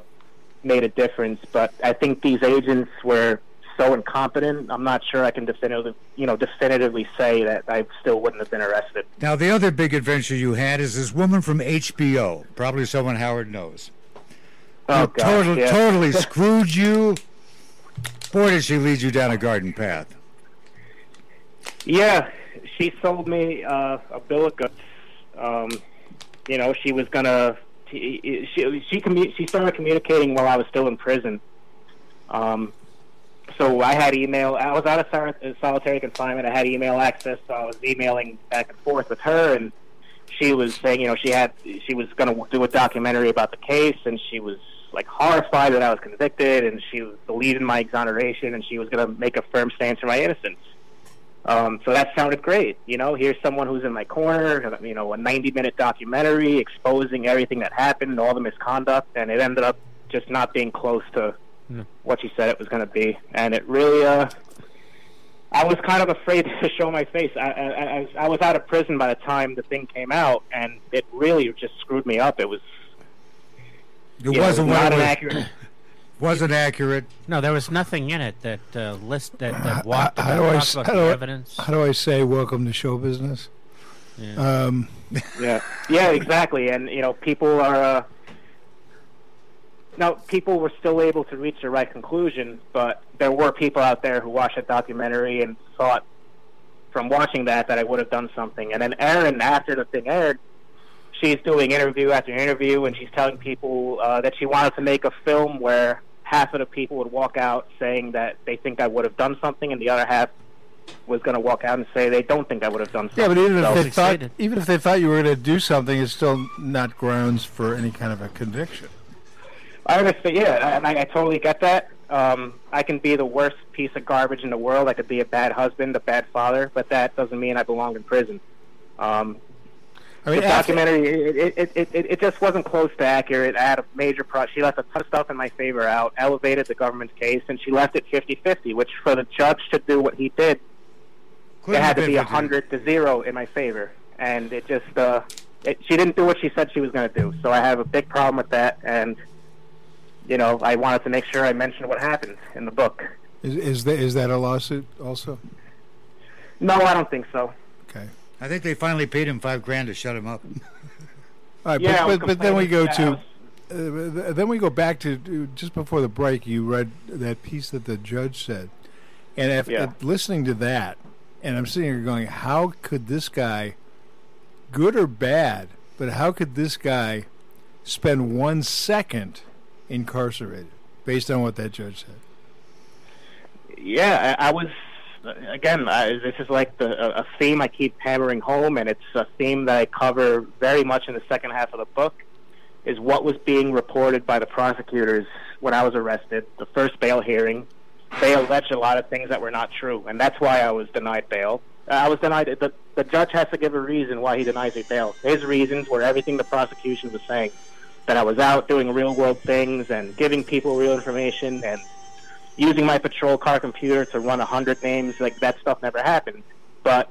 made a difference. But I think these agents were so incompetent. I'm not sure I can definitively, you know, definitively say that I still wouldn't have been arrested. Now, the other big adventure you had is this woman from HBO, probably someone Howard knows. Oh, gosh, totally, yeah. totally screwed you. Boy, did she lead you down a garden path. Yeah, she sold me uh, a bill of goods. Um, you know, she was gonna. She she, commu- she started communicating while I was still in prison. Um, so I had email. I was out of sol- solitary confinement. I had email access, so I was emailing back and forth with her, and she was saying, you know, she had she was going to do a documentary about the case, and she was like horrified that I was convicted, and she believed in my exoneration, and she was going to make a firm stance for my innocence. Um, so that sounded great. You know, here's someone who's in my corner. You know, a 90-minute documentary exposing everything that happened, all the misconduct, and it ended up just not being close to what she said it was going to be. And it really, uh, I was kind of afraid to show my face. I, I, I, was, I was out of prison by the time the thing came out, and it really just screwed me up. It was. It you wasn't what not an was- accurate. Wasn't accurate. No, there was nothing in it that uh, list that, that walked how about, do I about how the do I- evidence. How do I say welcome to show business? Um, Yeah, yeah, exactly. And you know, people are. Uh, now, people were still able to reach the right conclusion, but there were people out there who watched that documentary and thought, from watching that, that I would have done something. And then Erin, after the thing aired, she's doing interview after interview, and she's telling people uh, that she wanted to make a film where half of the people would walk out saying that they think I would have done something, and the other half was going to walk out and say they don't think I would have done something. yeah, but even if So- they thought, even if they thought you were going to do something, it's still not grounds for any kind of a conviction. I understand. Yeah, and I, I totally get that. Um, I can be the worst piece of garbage in the world. I could be a bad husband, a bad father, but that doesn't mean I belong in prison. Um, I mean, the documentary, it, it, it, it, just wasn't close to accurate. I had a major pro. She left a ton of stuff in my favor out, elevated the government's case, and she left it 50-50, which for the judge to do what he did, it had to be a hundred to zero in my favor, and it just uh, it, she didn't do what she said she was going to do. So I have a big problem with that, and you know I wanted to make sure I mentioned what happened in the book. Is is that is that a lawsuit also? No, I don't think so. Okay. I think they finally paid him five grand to shut him up. All right, Yeah, but, but, but then we go to uh, then we go back to uh, just before the break. You read that piece that the judge said, and if, Yeah. if listening to that, and I'm sitting here going, how could this guy, good or bad, but how could this guy spend one second incarcerated based on what that judge said? Yeah, I, I was. Again, I, this is like the, a, theme I keep hammering home, and it's a theme that I cover very much in the second half of the book. Is what was being reported by the prosecutors when I was arrested, the first bail hearing. They alleged a lot of things that were not true, and that's why I was denied bail. Uh, I was denied. The, the judge has to give a reason why he denies me bail. His reasons were everything the prosecution was saying, that I was out doing real world things and giving people real information and using my patrol car computer to run a hundred names. Like that stuff never happened. But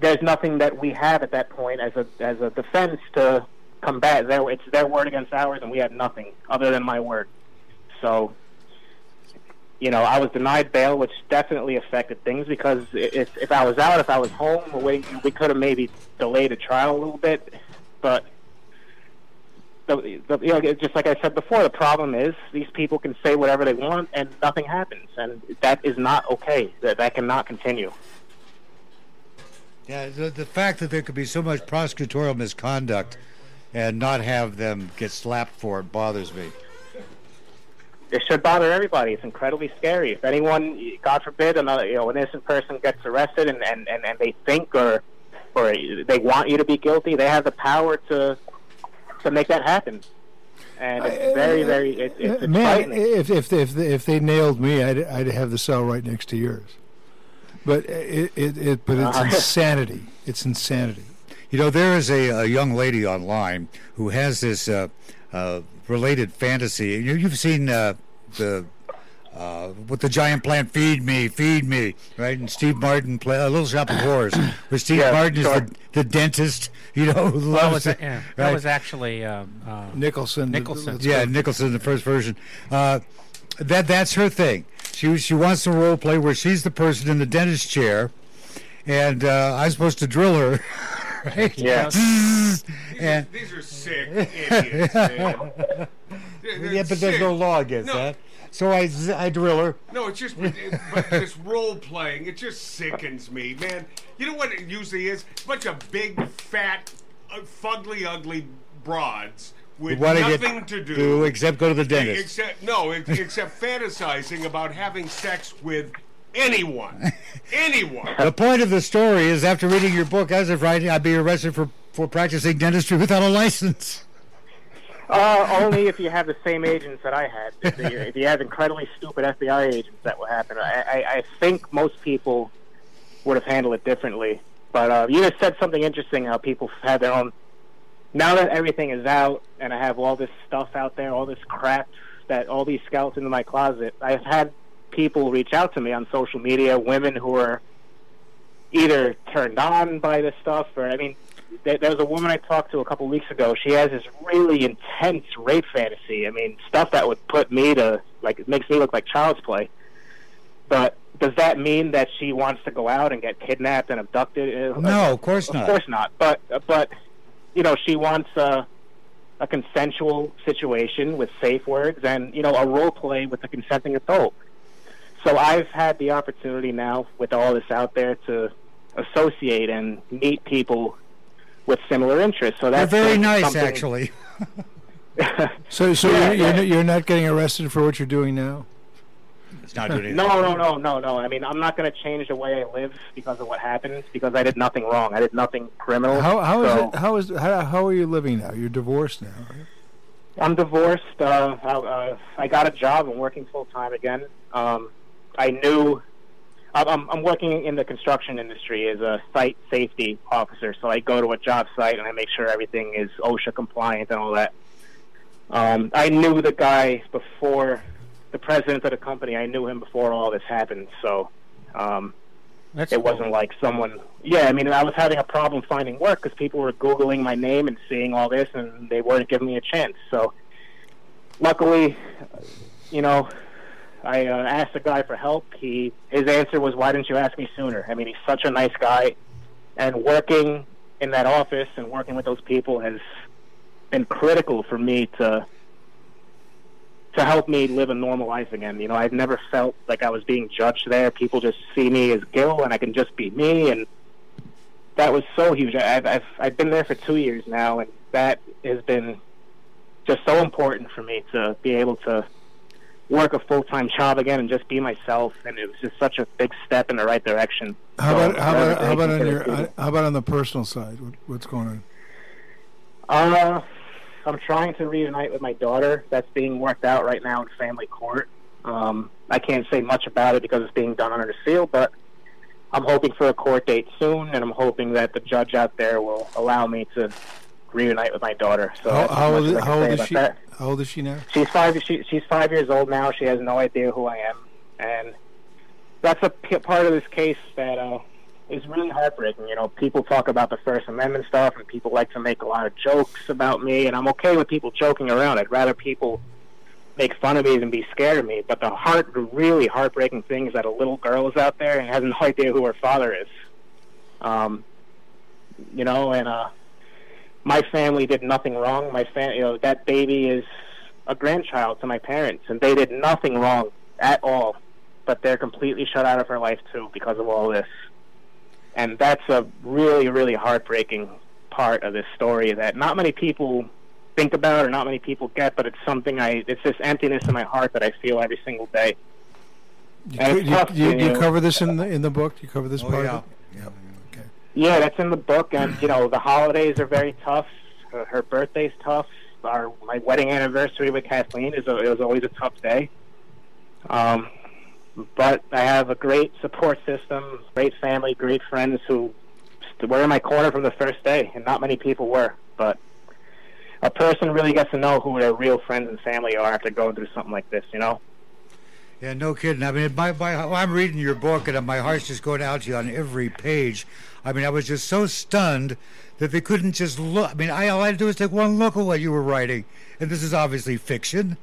there's nothing that we have at that point as a as a defense to combat. Their, it's their word against ours, and we have nothing other than my word. So, you know, I was denied bail, which definitely affected things because if if I was out, if I was home, we we could have maybe delayed a trial a little bit, but. The, the, you know, just like I said before, the problem is these people can say whatever they want and nothing happens, and that is not okay. That that cannot continue. Yeah, the, the fact that there could be so much prosecutorial misconduct and not have them get slapped for it bothers me. It should bother everybody. It's incredibly scary. If anyone, God forbid, another you know, an innocent person gets arrested and, and, and, and they think or or they want you to be guilty, they have the power to to make that happen. And it's very, very, it, it's, it's Man, frightening. if if if they, if they nailed me, I'd I'd have the cell right next to yours. But it it, it but it's Uh-huh. insanity. It's insanity. You know, there is a, a young lady online who has this uh, uh, related fantasy. You, you've seen uh, the uh, with the giant plant, "Feed Me, Feed Me," right? And Steve Martin play a Little Shop of Horrors, where Steve Yeah, Martin is the, the dentist. You know, who That loves was, it, yeah, that was actually um, uh, Nicholson. Nicholson. let's yeah. Nicholson, the first version. Uh, that that's her thing. She she wants to role play where she's the person in the dentist chair, and uh, I'm supposed to drill her. Right? Yeah. and These are sick idiots, man. They're- they're yeah, but there's no law against No. that. So I, z- I drill her. No, it's just but, but this role playing. It just sickens me, man. You know what it usually is? A bunch of big, fat, uh, fugly, ugly broads with What nothing to do, do except go to the dentist. Except no, ex- except fantasizing about having sex with anyone, anyone. The point of the story is after reading your book as of writing, I'd be arrested for, for practicing dentistry without a license. Uh, only if you have the same agents that I had. If you, have incredibly stupid FBI agents, that will happen. I, I, I think most people would have handled it differently. But uh, you just said something interesting. How people have their own. Now that everything is out, and I have all this stuff out there, all this crap, that all these skeletons in my closet. I've had people reach out to me on social media, women who are either turned on by this stuff, or I mean, there, there was a woman I talked to a couple weeks ago. She has this really intense rape fantasy. I mean, stuff that would put me to like it makes me look like child's play. But does that mean that she wants to go out and get kidnapped and abducted? Uh, No, of course not. Of course not. But but you know, she wants a a consensual situation with safe words and you know a role play with a consenting adult. So I've had the opportunity now with all this out there to associate and meet people with similar interests. So They're that's very uh, nice, something- actually. So so Yeah, you're, you're, yeah. not- you're not getting arrested for what you're doing now. It's not doing. No, no, no, no, no. I mean, I'm not going to change the way I live because of what happened. Because I did nothing wrong. I did nothing criminal. How how is so it? How is how, how are you living now? You're divorced now. Right? I'm divorced. Uh, I, uh, I got a job. I'm working full time again. Um, I knew I'm- I'm, I'm working in the construction industry as a site safety officer. So I go to a job site and I make sure everything is OSHA compliant and all that. Um, I knew the guy before the president of the company. I knew him before all this happened. So um, it wasn't like someone. Yeah, I mean, I was having a problem finding work because people were googling my name and seeing all this, and they weren't giving me a chance. So, luckily, you know, I uh, asked the guy for help. He his answer was, "Why didn't you ask me sooner?" I mean, he's such a nice guy, and working in that office and working with those people has been critical for me to to help me live a normal life again. You know, I've never felt like I was being judged there. People just see me as Gil, and I can just be me, and that was so huge. I've I've I've been there for two years now, and that has been just so important for me to be able to work a full time job again and just be myself. And it was just such a big step in the right direction. How So, about how about how about on your how about on the personal side? What, what's going on? Uh, I'm trying to reunite with my daughter. That's being worked out right now in family court. Um, I can't say much about it because it's being done under seal, but I'm hoping for a court date soon, and I'm hoping that the judge out there will allow me to reunite with my daughter. So How, how old is, how old is she? that. How old is she now? She's five. She, she's five years old now. She has no idea who I am, and that's a p- part of this case that uh, is really heartbreaking. You know, people talk about the First Amendment stuff, and people like to make a lot of jokes about me, and I'm okay with people joking around. I'd rather people make fun of me than be scared of me. But the heart, the really heartbreaking thing is that a little girl is out there and has no idea who her father is. Um, you know, and uh, my family did nothing wrong. My fam- you know, that baby is a grandchild to my parents, and they did nothing wrong at all. But they're completely shut out of her life too because of all this. and that's a really, really heartbreaking part of this story that not many people think about or not many people get, but it's something I. It's this emptiness in my heart that I feel every single day. You, you, you, you you cover this in the in the book. You cover this Oh, part. yeah. Of it? Yeah. Yeah, that's in the book, and you know the holidays are very tough. Her, her birthday's tough. Our my wedding anniversary with Kathleen is a, it was always a tough day. Um, but I have a great support system, great family, great friends who were in my corner from the first day, and not many people were. But a person really gets to know who their real friends and family are after going through something like this, you know. Yeah, no kidding. I mean, my, my, I'm reading your book, and my heart's just going out to you on every page. I mean, I was just so stunned that they couldn't just look. I mean, I, all I had to do was take one look at what you were writing, and this is obviously fiction.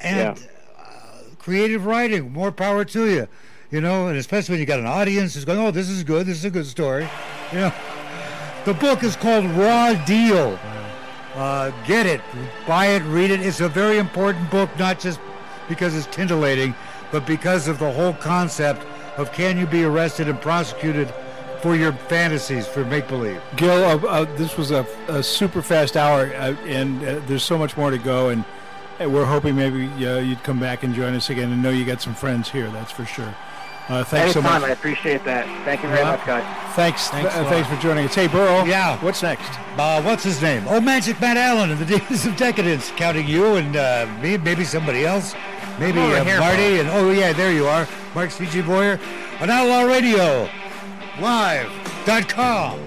And Yeah. uh, creative writing, more power to you. You know, and especially when you got an audience who's going, "Oh, this is good. This is a good story." You know, the book is called Raw Deal. Uh, get it, buy it, read it. It's a very important book, not just because it's titillating, but because of the whole concept of can you be arrested and prosecuted for your fantasies, for make believe. Gil, uh, uh, this was a, a super fast hour, uh, and uh, there's so much more to go. And uh, we're hoping maybe uh, you'd come back and join us again. And know you got some friends here. That's for sure. Uh, thanks so much. I appreciate that. Thank you very Yeah. much, guys. Thanks. Thanks a uh, thanks for joining us. Hey, Burrow. Yeah. What's next? Uh, what's his name? Oh, Magic Matt Allen and the Demons of Decadence, counting you and uh, me, maybe somebody else, maybe Over uh, Marty, and oh yeah, there you are, Mark C.G. Boyer on Outlaw Radio Live.com.